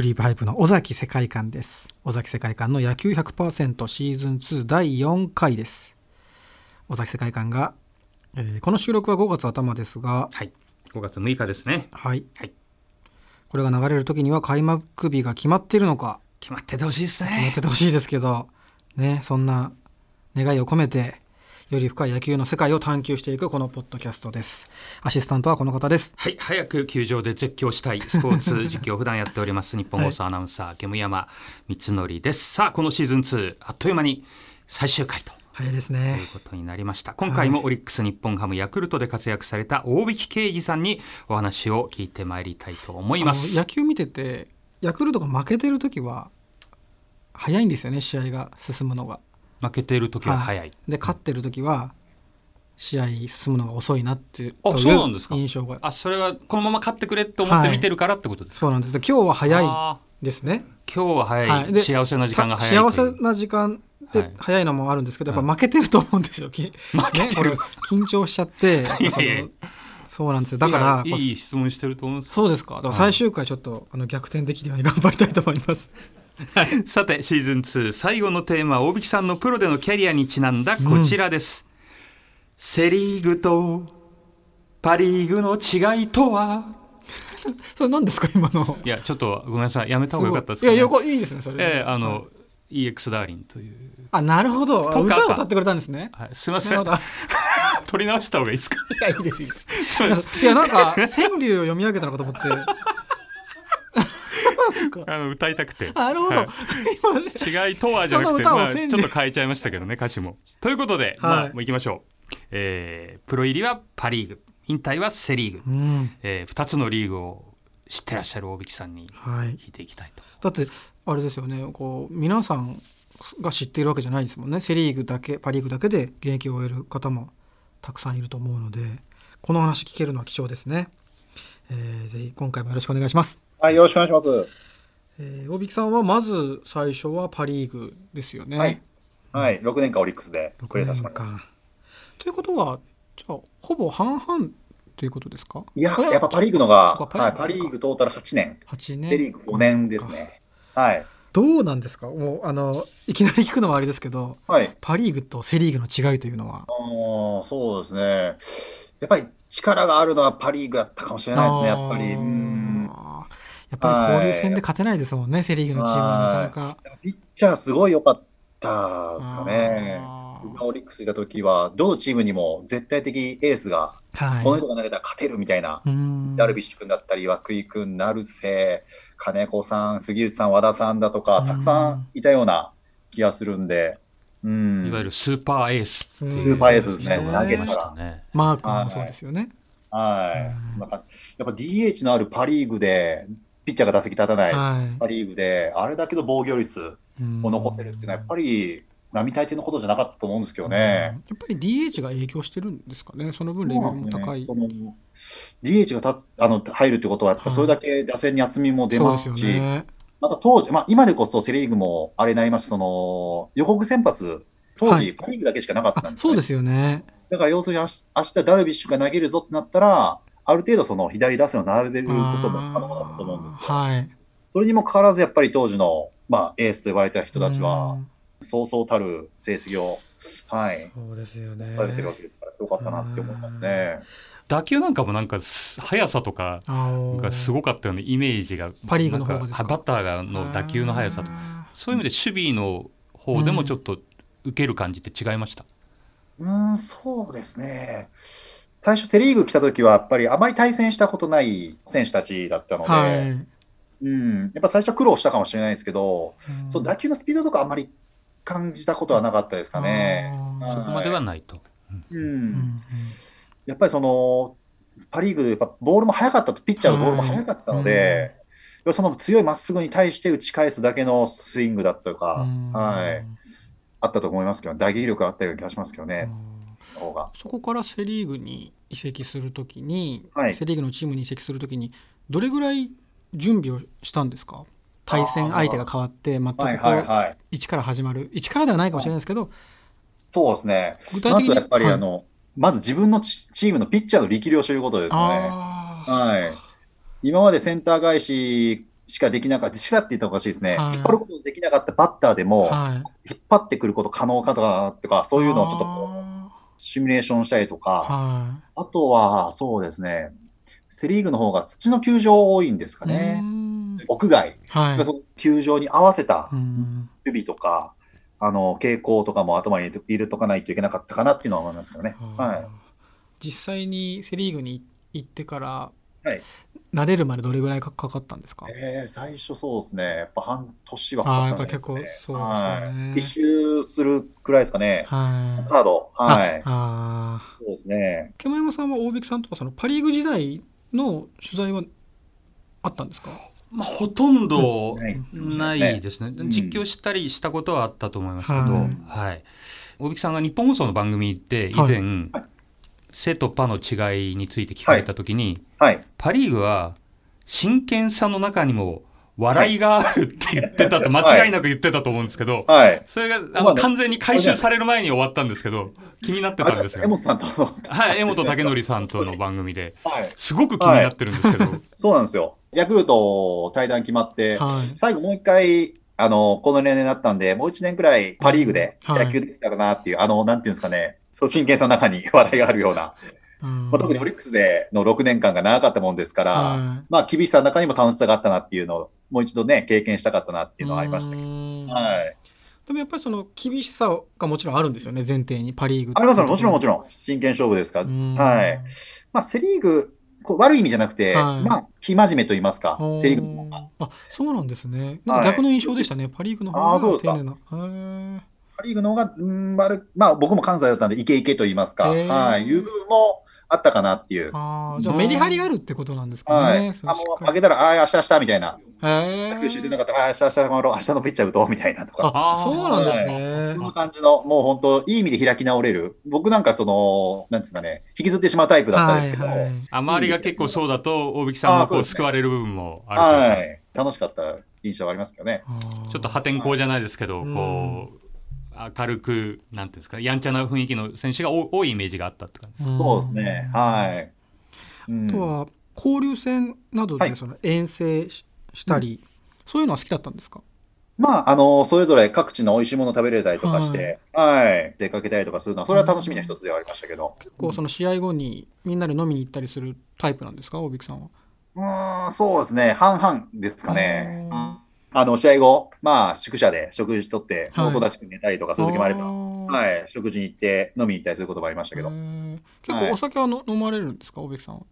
クリープハイプの尾崎世界観です。尾崎世界観の野球100%シーズン2第4回です。尾崎世界観が、えーこの収録は5月頭ですが、はい。5月6日ですね。はい。はい。これが流れる時には開幕日が決まっているのか、決まっててほしいです決まっね。ててほしいですけど、ね、そんな願いを込めて、より深い野球の世界を探求していくこのポッドキャストです。アシスタントはこの方です。はい。早く球場で絶叫したいスポーツ実況を普段やっております。日本放送アナウンサー、煙山光則です。さあ、このシーズン2、あっという間に最終回と。早いですというね。ことになりました今回もオリックス日本ハムヤクルトで活躍された大引啓二さんにお話を聞いてまいりたいと思いまあすの野球見てて、ヤクルトが負けてる時は、早いんですよね、試合が進むのが。負けている時は早い、で、勝ってる時は、試合進むのが遅いなっていううなんですか？印象が。あそれはこのまま勝ってくれって思って見てるからってことですか、そうなんです。今日は早いあですね。ー。今日は早い、はい。で幸せな時間がた早い幸せな時間はい。で早いのもあるんですけど、はい。やっぱ負けてると思うんですよ。負けてる。緊張しちゃって、そうなんですよ。だから、いやいい質問してると思うんですそうですか？最終回ちょっと、あの逆転できるように頑張りたいと思います。さてシーズン2最後のテーマは大引さんのプロでのキャリアにちなんだこちらです、セ・リーグとパ・リーグの違いとは？それ何ですか今の？いやちょっとごめんなさい。やめた方がよかったですか、ね、いや、よこいいですね、それ。ええあの、EX ダーリンという、あ、なるほど。歌を歌ってくれたんですね。はい、すみません。取り直した方がいいですかや、いいです、いいです。いや、なんか、川柳を読み上げたのかと思って。あの歌いたくて。なるほど。はい。違いとはじゃなくて、まあ、ちょっと変えちゃいましたけどね歌詞も。ということで、まあはいもう行きましょう、えープロ入りはパ・リーグ。引退はセ・リーグ、うん。え2つのリーグを知ってらっしゃる大引さんにはい。聞いていきたいと。だってあれですよね。こう皆さんが知っているわけじゃないですもんね。セ・リーグだけパ・リーグだけで現役を終える方もたくさんいると思うのでこの話聞けるのは貴重ですね、えーぜひ今回もよろしくお願いします、はい、よろしくお願いします。えー大引さんはまず最初はパ・リーグですよね、はい。はい、6年間オリックスでプレ6ーさせてもらいま年間ということはじゃあほぼ半々ということですか？す。いや、えやっぱパ・リーグのが、はい、パ・リーグトータル8年、8年セ・リーグ5年ですね。はい。どうなんですか？もうあのいきなり聞くのはあれですけどはい。パ・リーグとセ・リーグの違いというのはあーそうですね。やっぱり力があるのはパ・リーグだったかもしれないですね、やっぱり。うん。やっぱり交流戦で勝てないですもんね、セ・リーグのチームはなかなか。ピッチャーすごい良かったですかね。オリックスいた時は、どのチームにも絶対的エースが、はい。この人が投げたら勝てるみたいな。うん。ダルビッシュ君だったり、涌井君、成瀬、金子さん、杉内さん、和田さんだとか、たくさんいたような気がするんで、うん、いわゆるスーパーエースっていう。スーパーエースですね。人がいましたね。マー君もそうですよね。はい、なん。かやっぱ DH のあるパ・リーグで、ピッチャーが打席立たないはい。パ・リーグで、あれだけの防御率うん。を残せるっていうのは、やっぱり並大抵のことじゃなかったと思うんですけどうん。ね。やっぱり DH が影響してるんですかね、その分レベルも高い。その DH が立つあの入るってことは、それだけ打線に厚みも出ますし、よね。また当時、まあ、今でこそセ・リーグもあれになりました、その予告先発、当はい。時、パ・リーグだけしかなかったんあですよね、そうですよね。だから要するに明日、明日ダルビッシュが投げるぞってなったら、ある程度、その左打線を並べることも可能だったと思うんですよ。はい。それにもかかわらず、やっぱり当時の、まあ、エースと呼ばれた人たちうは、んそうそうたる成績を、はい、そうですよね。されてるわけですから、すごかったなって思いますね。打球なんかもなんかす速さとかがすごかったようなイメージがパリーグの方がですか？なんバッターがの打球の速さとあそういう意味で守備の方でもちょっと受ける感じって違いました、うーん、そうですね。最初、セ・リーグ来た時は、やっぱりあまり対戦したことない選手たちだったので、ーはい。うん、やっぱ最初苦労したかもしれないですけど、うん。そう打球のスピードとかあんまり感じたことはなかったですかね。はい。そこまではないと、ううんん、やっぱりそのパ・リーグ、やっぱボールも速かったと、ピッチャーのボールも速かったので、要はその強いまっすぐに対して打ち返すだけのスイングだったとか、うん。はい、あったと思いますけど、打撃力があったような気がしますけどね、うん。の方が。そこからセ・リーグに移籍するときに、はいセ・リーグのチームに移籍するときにどれぐらい準備をしたんですか？対戦相手が変わって全くこう、はいはいはい。一から始まる一からではないかもしれないですけどそうですね。具体的にまずやっぱり、はいあの、まず自分のチチームのピッチャーの力量を知ることですよね。はい。今までセンター返ししかできなかった、しかって言ったらおかしいですね。はい引っ張ることのできなかったバッターでも、はい引っ張ってくること可能かとか、とかそういうのをちょっとシミュレーションしたりとーか、はあとは、そうですね、セ・リーグの方が土の球場多いんですかね。ん屋外、はい。その球場に合わせたうん守備とか、あの傾向とかも頭に入れて入れとかないといけなかったかなっていうのは思いますけどね。はい。実際にセ・リーグに行ってから、はい。慣れるまでどれぐらいかかかったんですか？えー最初そうですね、やっぱ半年はかああ、かやったんじゃないっぱ結構そうですよね。はい。一周するくらいですかね。はい。カード。はい。ああそうですね。山さんは大引さんとかそのパ・リーグ時代の取材はあったんですか？まあ、ほとんどないですね。実況したりしたことはあったと思いますけど、はい。はい。大引さんが日本放送の番組で以前、はい背とパの違いについて聞かれたときに、はい。パ・リーグは真剣さの中にも笑いがあるって言ってたと、間違いなく言ってたと思うんですけど、はい。それがあの完全に回収される前に終わったんですけど、気になってたんですよ。江本さんとの、はい、江本武則さんとの番組で、はい。すごく気になってるんですけど、そうなんですよ。ヤクルト対談決まって、はい。最後もう一回、あの、この年齢になったんで、もう一年くらいパリーグではい野球できたらなっていう、あの、なんていうんですかね、そう、真剣さの中に笑いがあるような、うん。まあ、特にオリックスでの6年間が長かったもんですから、はいまあ、厳しさの中にも楽しさがあったなっていうのを、もう一度ね、経験したかったなっていうのはありましたけど。うん。はい。でもやっぱりその厳しさがもちろんあるんですよね前提に。パ・リーグありますよもちろんもちろろん。真剣勝負ですか。ら。ん。はい。まあ、セ・リーグ、こう悪い意味じゃなくて、はい。まあ、生真面目と言いますか、セ・リーグの。あそうなんですね。なんか逆の印象でしたね、パ・リーグの方があーそうですかパ・リーグの方が、うん、悪まあ、僕も関西だったんで、イケイケと言いますか、はい、いう部分もあったかなっていうー。あーじゃあメリハリがあるってことなんですかね、はい。あ、もう負けたら、ああ、明日明日みたいな。へ野球してなーかったら、ああ、明日明日明日のピッチャー打とうみたいなとか。あそうなんですそねんな感じの、もう本当、いい意味で開き直れる。僕なんか、その、なんですかね、引きずってしまうタイプだったんですけど、はいはいあ周りが結構そうだと、大引さんもこう救われる部分もあるはい。楽しかった印象がありますけどね。ちょっと破天荒じゃないですけど、うんこう明るくなんていうんですかやんちゃな雰囲気の選手が多多いイメージがあったって感じですか、そうですね。はい。うんあとは交流戦などはいでその遠征ししたり、そういうのは好きだったんですか？まあ、あの、それぞれ各地の美味しいもの食べれたりとかして、はい、出かけたりとかするのは、それは楽しみの一つではありましたけど。結構その試合後にみんなで飲みに行ったりするタイプなんですか？大引さんは。うーん、そうですね。半々ですかね。あの、試合後、まあ、宿舎で食事とって、はい。おとなしく寝たりとかする時もあれば、はい、食事に行って飲みに行ったりすることもありましたけど、結構お酒はの、飲まれるんですか？大引さんは。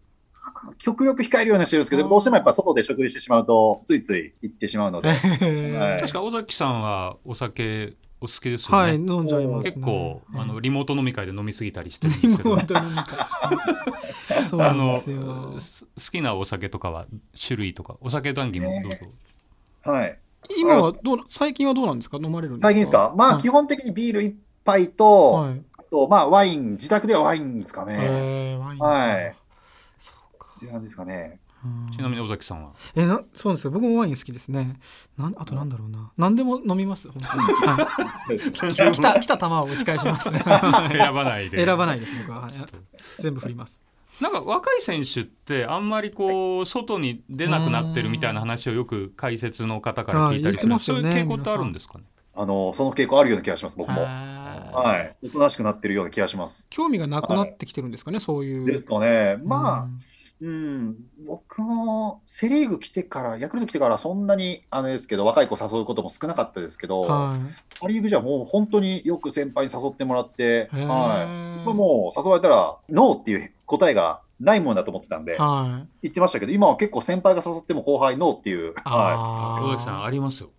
極力控えるようにはしてるんですけど、どうしてもやっぱ外で食事してしまうと、ついつい行ってしまうので、はい。確か尾崎さんはお酒お好きですよね、はい、飲んじゃいます、ね。結構、あのはいリモート飲み会で飲みすぎたりしてるんですけどリモート飲み会。そうなんあのですよ。す好きなお酒とかは種類とかお酒談義もどうぞ、はい。今はどう最近はどうなんですか？飲まれるんですか？最近ですか？まあ、はい。基本的にビール一杯と、はい。あと、まあ、ワイン、自宅ではワインですかね。えー、ワインか。はい。そうか。って感じですかね。うん。ちなみに尾崎さんは？えなそうですよ。僕もワイン好きですね。なんあとなんだろうな。何でも飲みます本当に、はい、来た来た球を打ち返しますね。選ばないで。選ばないです僕は、はい。全部振りますなんか若い選手ってあんまりこう外に出なくなってるみたいな話をよく解説の方から聞いたりする、そういう傾向ってあるんですかね？あの、その傾向あるような気がします、僕も。はい。おとなしくなってるような気がします。興味がなくなってきてるんですかね、そういうですかね。まあ、うん。うん、僕もセ・リーグ来てから、ヤクルト来てからそんなにあれですけど、若い子誘うことも少なかったですけど、はい。パ・リーグじゃもう本当によく先輩に誘ってもらって、へー。はい、僕はもう誘われたら、ノーっていう答えがないもんだと思ってたんで、はい。言ってましたけど、今は結構先輩が誘っても後輩ノーっていう、はあー。尾崎さんありますよ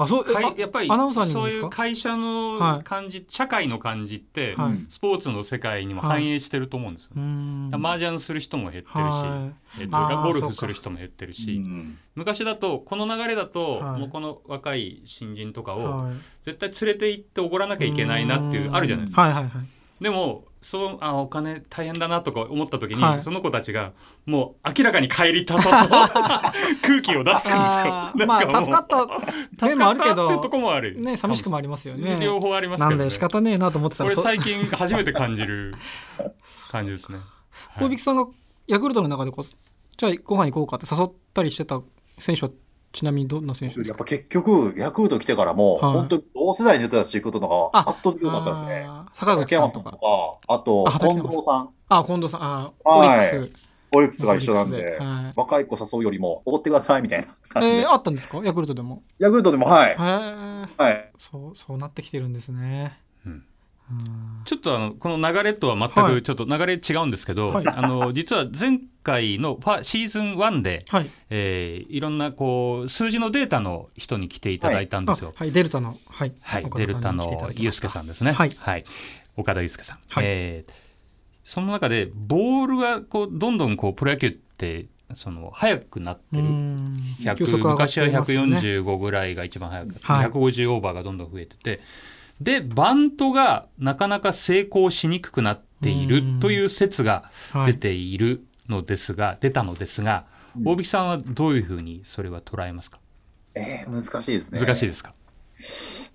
あそうやっぱりアナウンサーにもそういう会社の感じ、社会の感じって、はい。うんスポーツの世界にも反映してると思うんですよ、うーん。麻雀する人も減ってるし、はえっと、ゴルフする人も減ってるいし、うん昔だとこの流れだと、はい。もうこの若い新人とかをはい。絶対連れて行っておごらなきゃいけないなっていうあるじゃないですか。はいはいはい。でもそうあお金大変だなとか思った時に、はいその子たちがもう明らかに帰りたさそうな 空気を出してるんですよ。まあ助かった助面もあるけかったってとどこもある。ね寂しくもありますよね両方ありますね。なんで仕方ねえなと思ってたこれ最近初めて感じる 感じですね。はい大引さんがヤクルトの中でこうじゃあご飯行こうかって誘ったりしてた選手はちなみにどんな選手ですか？やっぱ結局、ヤクルト来てからも、はい。本当に同世代の人たち行くことのがあ圧倒的に良かったですね。あー坂口さんとか。か、あと近山さん。藤さん、あ近藤さん。あオリッはいクス。オリックスが一緒なんオリッでクス、はい。若い子誘うよりも、おごってくださいみたいな感じで。えー、あったんですか？ヤクルトでも。ヤクルトでも、はい。へ。えはい。そうそうなってきてるんですねちょっとあのこの流れとは全はい。くちょっと流れ違うんですけど、はい。あの 実は前回のファシーズン1で、はい。えーいろんなこう数字のデータの人に来ていただいたんですよ。あはい。デルタのはい。はい、デルタのユースケさんですね。はい。岡田ユースケさん。はい。えーその中でボールがこうどんどんこうプロ野球ってその速くなってうる。ん。100球速上がっ昔はてますよね。145ぐらいが一番速くて、はい。150オーバーがどんどん増えててでバントがなかなか成功しにくくなっているうん。という説がはい出ているのですが、出たのですがうん。大引さんはどういうふうにそれは捉えますか？えー、難しいですね。難しいですか、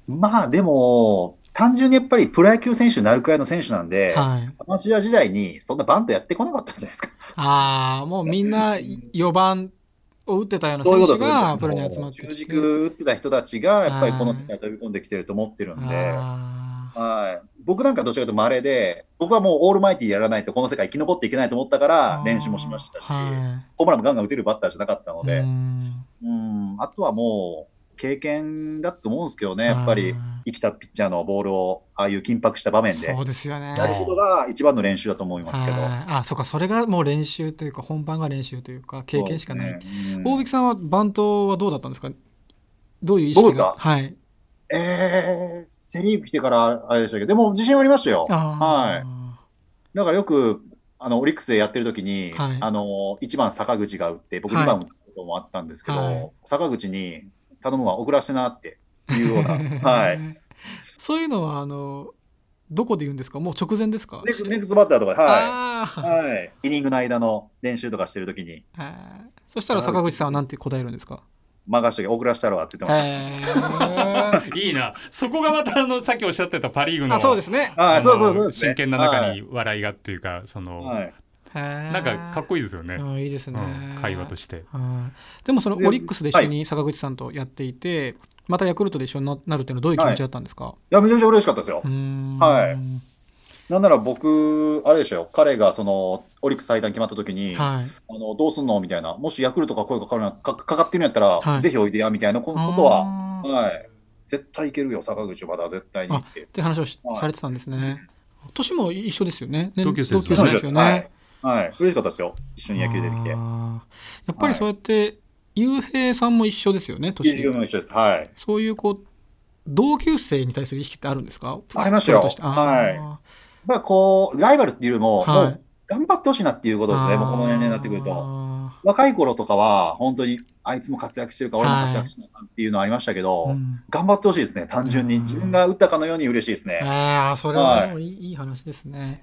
まあでも、単純にやっぱりプロ野球選手になるくらいの選手なんで、はい。アマチュア時代にそんなバントやってこなかったんじゃないですか。ああもうみんな4番を打ってたようなそういう選手がプロに集まって中軸打ってた人たちが、やっぱりこの世界に飛び込んできてると思ってるんで、あはい、僕なんかどちらかというと稀で、僕はもうオールマイティーやらないとこの世界生き残っていけないと思ったからー。練習もしましたし、はホームランもガンガン打てるバッターじゃなかったのいで、うん。うん、あとはもう経験だと思うんですけどね、やっぱり生きたピッチャーのボールをああいう緊迫した場面で。そうですよね。やることが一番の練習だと思いますけど。はい。あそうかそれがもう練習というか本番が練習というか経験しかない、ねうん。大引さんはバントはどうだったんですか？どういう意識どうですか？がはい。えー、セ・リーグ来てからあれでしたけ？ど、でも自信はありましたよ。はい。だからよく、あのオリックスでやってる時に、はい。あの1番坂口が打って、僕はい。2番打ったこともあったんですけど、はい。坂口に頼むわ、送らせてなっていうような、はい。そういうのはあのどこで言うんですか？もう直前ですか？ネクネクストバッターとかで、はい。はい。イニングの間の練習とかしてる時に、はい。そしたら坂口さんは何て答えるんですか？任しとけ、送らせたろわって言ってました。えー。いいな。そこがまたあのさっきおっしゃってたパ・リーグのあそうですね。はい、あのそうそうそう真剣な中に笑いがっていうか、その、はい。ななんかかっこいいですよね、いいですね、うん会話として。はいでもそのでオリックスで一緒に坂口さんとやっていて、またヤクルトで一緒にななるっていうのはどういう気持ちだったんですか、い。や、めちゃめちゃ嬉しかったですよ。はい。なんなら僕、あれでしたよ、彼がそのオリックス最短決まった時に、はい。あのどうすんのみたいな、もしヤクルトが声かかるなかかかってるんやったら、はい。ぜひおいでやみたいなこことは、はい、絶対いけるよ、坂口まだ絶対にって。って話をしはい。されてたんですね。年も一緒ですよね。ね同級生ですよね。同級生ですよね、はい、はい、嬉しかったですよ、一緒に野球出てきて。やっぱりそうやって雄平さんも一緒ですよね年野球も一緒です。はい。そういうこう同級生に対する意識ってあるんですか？ありましたよはい。まあ、こう、ライバルっていうよりも、はい。もう頑張ってほしいなっていうことですね、もうこの年齢になってくると。あ若い頃とかは、本当に、あいつも活躍してるから、俺も活躍しなっていうのはありましたけど、ーうん。頑張ってほしいですね、単純に。うん。自分が打ったかのように嬉しいですね。ああ、それはもういい,、い、い話ですね。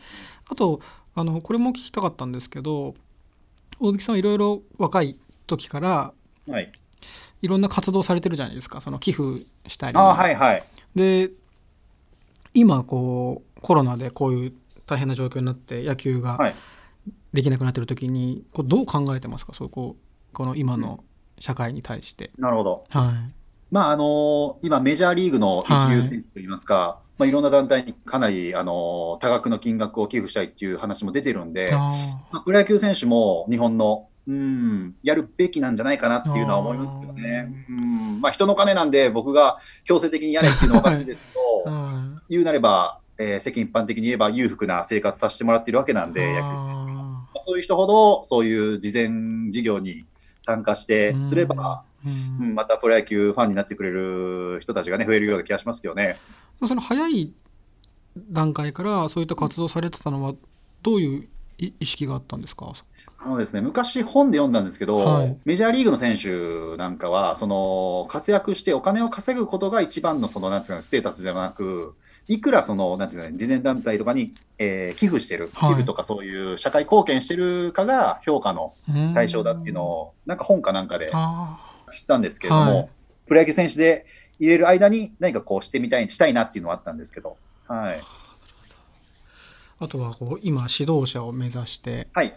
あと、あの、これも聞きたかったんですけど、大引さんはいろいろ若い時から、はい。いろんな活動されてるじゃないですか。その寄付したり。ああ、はいはい。で、今、こう、コロナでこういう大変な状況になって、野球がはいできなくなってる時に、こうどう考えてますか？そうこう、この今の社会に対して。なるほど。はい。まああの今、メジャーリーグの一流選手といいますか、いまあ、いろんな団体にかなり、あの多額の金額を寄付したいっていう話も出てるんで、あまあ、プロ野球選手も日本の、うん、やるべきなんじゃないかなっていうのは思いますけどね。うん。まあ、人の金なんで、僕が強制的にやれっていうのはおかしいですけど、ーはい言うなれば、えー世間一般的に言えば裕福な生活させてもらっているわけなんで、野球あそういう人ほど、そういう慈善事業に参加してーすれば、うん。うんまたプロ野球ファンになってくれる人たちがね、増えるような気がしますけどね。その早い段階からそういった活動されてたのはどういう意意識があったんですか？あのですね、昔本で読んだんですけど、はい。メジャーリーグの選手なんかは、その活躍してお金を稼ぐことが一番のそのなんていうかステータスじゃなく、いくらそのなんていうかね、慈善団体とかに、えー寄付してる、はい。寄付とかそういう社会貢献してるかが評価の対象だっていうのを、なんか本かなんかであ知ったんですけれども、はい。プロ野球選手で入れる間に何かこうしてみたい、したいなっていうのはあったんですけど、はい。あとはこう今指導者を目指してはい。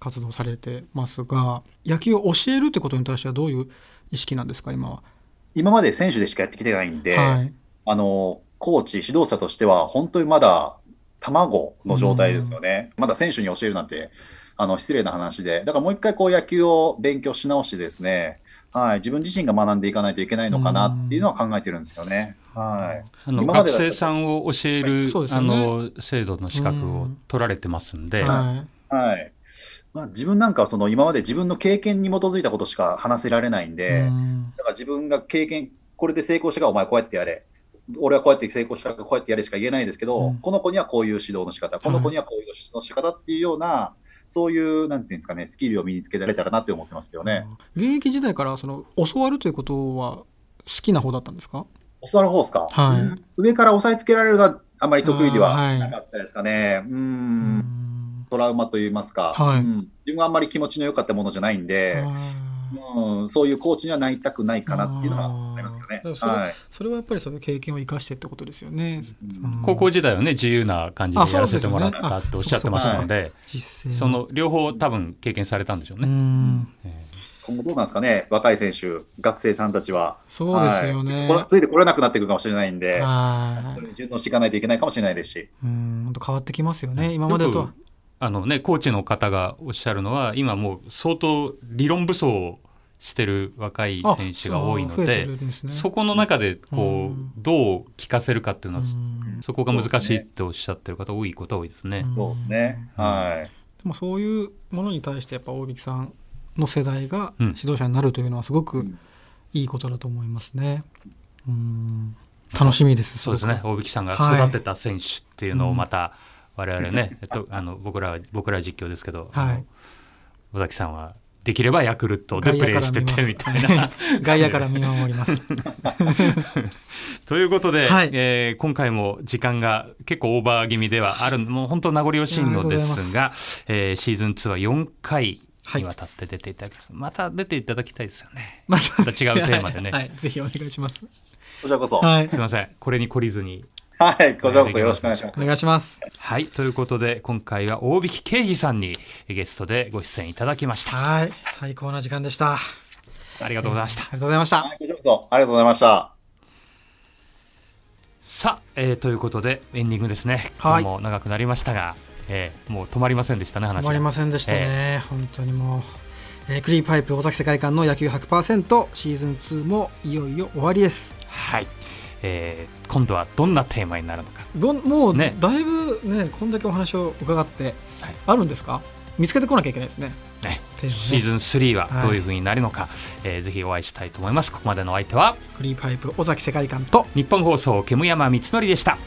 活動されてますが野球を教えるってことに対してはどういう意識なんですか今は？今まで選手でしかやってきてないんで、はい、あのコーチ、指導者としては、本当にまだ卵の状態ですよね、まだ選手に教えるなんてあの失礼な話で、だからもう一回こう野球を勉強し直してですね、はい、自分自身が学んでいかないといけないのかなっていうのは考えてるんですよね。はい、あの学生さんを教える、あそうですよね。の制度の資格を取られてますんで、はい。はい。まあ、自分なんかはその今まで自分の経験に基づいたことしか話せられないんで、うん。だから自分が経験、これで成功したからお前こうやってやれ、俺はこうやって成功したからこうやってやれしか言えないですけど、うん。この子にはこういう指導の仕方、この子にはこういう指導の仕方っていうような、そういう、なんていうんですかね、スキルを身につけられたらなって思ってますけどね。現役時代からその教わるということは好きな方だったんですか？教わる方ですか、はい。うん上から押さえつけられるのはあまり得意ではなかったですかね。うーん。うん。トラウマといいますか、はい。うん。自分はあんまり気持ちの良かったものじゃないんで、うん、そういうコーチにはなりたくないかなっていうのはありますよねあー。それはいそれはやっぱりその経験を生かしてってことですよね。うん高校時代はね自由な感じあでやらせてもらったっておっしゃってましたので、その両方多分経験されたんでしょううね。んえ今後どうなんですかね、若い選手、学生さんたちは。そうですよね。はいこれついてこれなくなっていくかもしれないんで、はいそれに順応していかないといけないかもしれないですし。うん本当変わってきますよね。今までとあのねコーチの方がおっしゃるのは今もう相当理論武装をしてる若いあ選手が多いのでねそこの中でこうどう聞かせるかっていうのはうんそこが難しいっておっしゃってる方多いことは多いですね。そうですね。うんはい。でもそういうものに対してやっぱ大引さんの世代がうん指導者になるというのはすごくうんいいことだと思いますね。うん楽しみです。そうですね大引さんがはい育てた選手っていうのをまた我々ね、えっと、あの僕らは僕らは実況ですけど、はい尾崎さんはできればヤクルトでプレーしててみたいな。外野から見守ります。ということで、はいえー今回も時間が結構オーバー気味ではあるもう本当名残惜しいのですすが、えーシーズン2は4回にわたって出ていただき、また出ていただきたいですよね。また違うテーマでねはい、ぜひお願いします。こちらこそ。はいすい、ませんこれに懲りずに。はい。こちらこそよろしくお願いします。お願いします。はいということで今回は大引啓二さんにゲストでご出演いただきました。はい、最高な時間でした。あありがとうございましたり。がとうございました。はいこちらこそありがとうございました。さあ、えーということでエンディングですね。はい今日も長くなりましたが、えーもう止まりませんでしたね話が。止まりませんでしたね、本当にもう、えークリーパイプ尾崎世界観の野球100%シーズン2もいよいよ終わりですはい、えー今度はどんなテーマになるのか。どんもうだねいぶねこんだけお話を伺ってはい。あるんですか、見つけてこなきゃいけないですね。ね、シーズン3ははいどういう風になるのか、えーぜひお会いしたいと思います。ここまでのお相手はクリーパイプ尾崎世界観と日本放送煙山光則でした。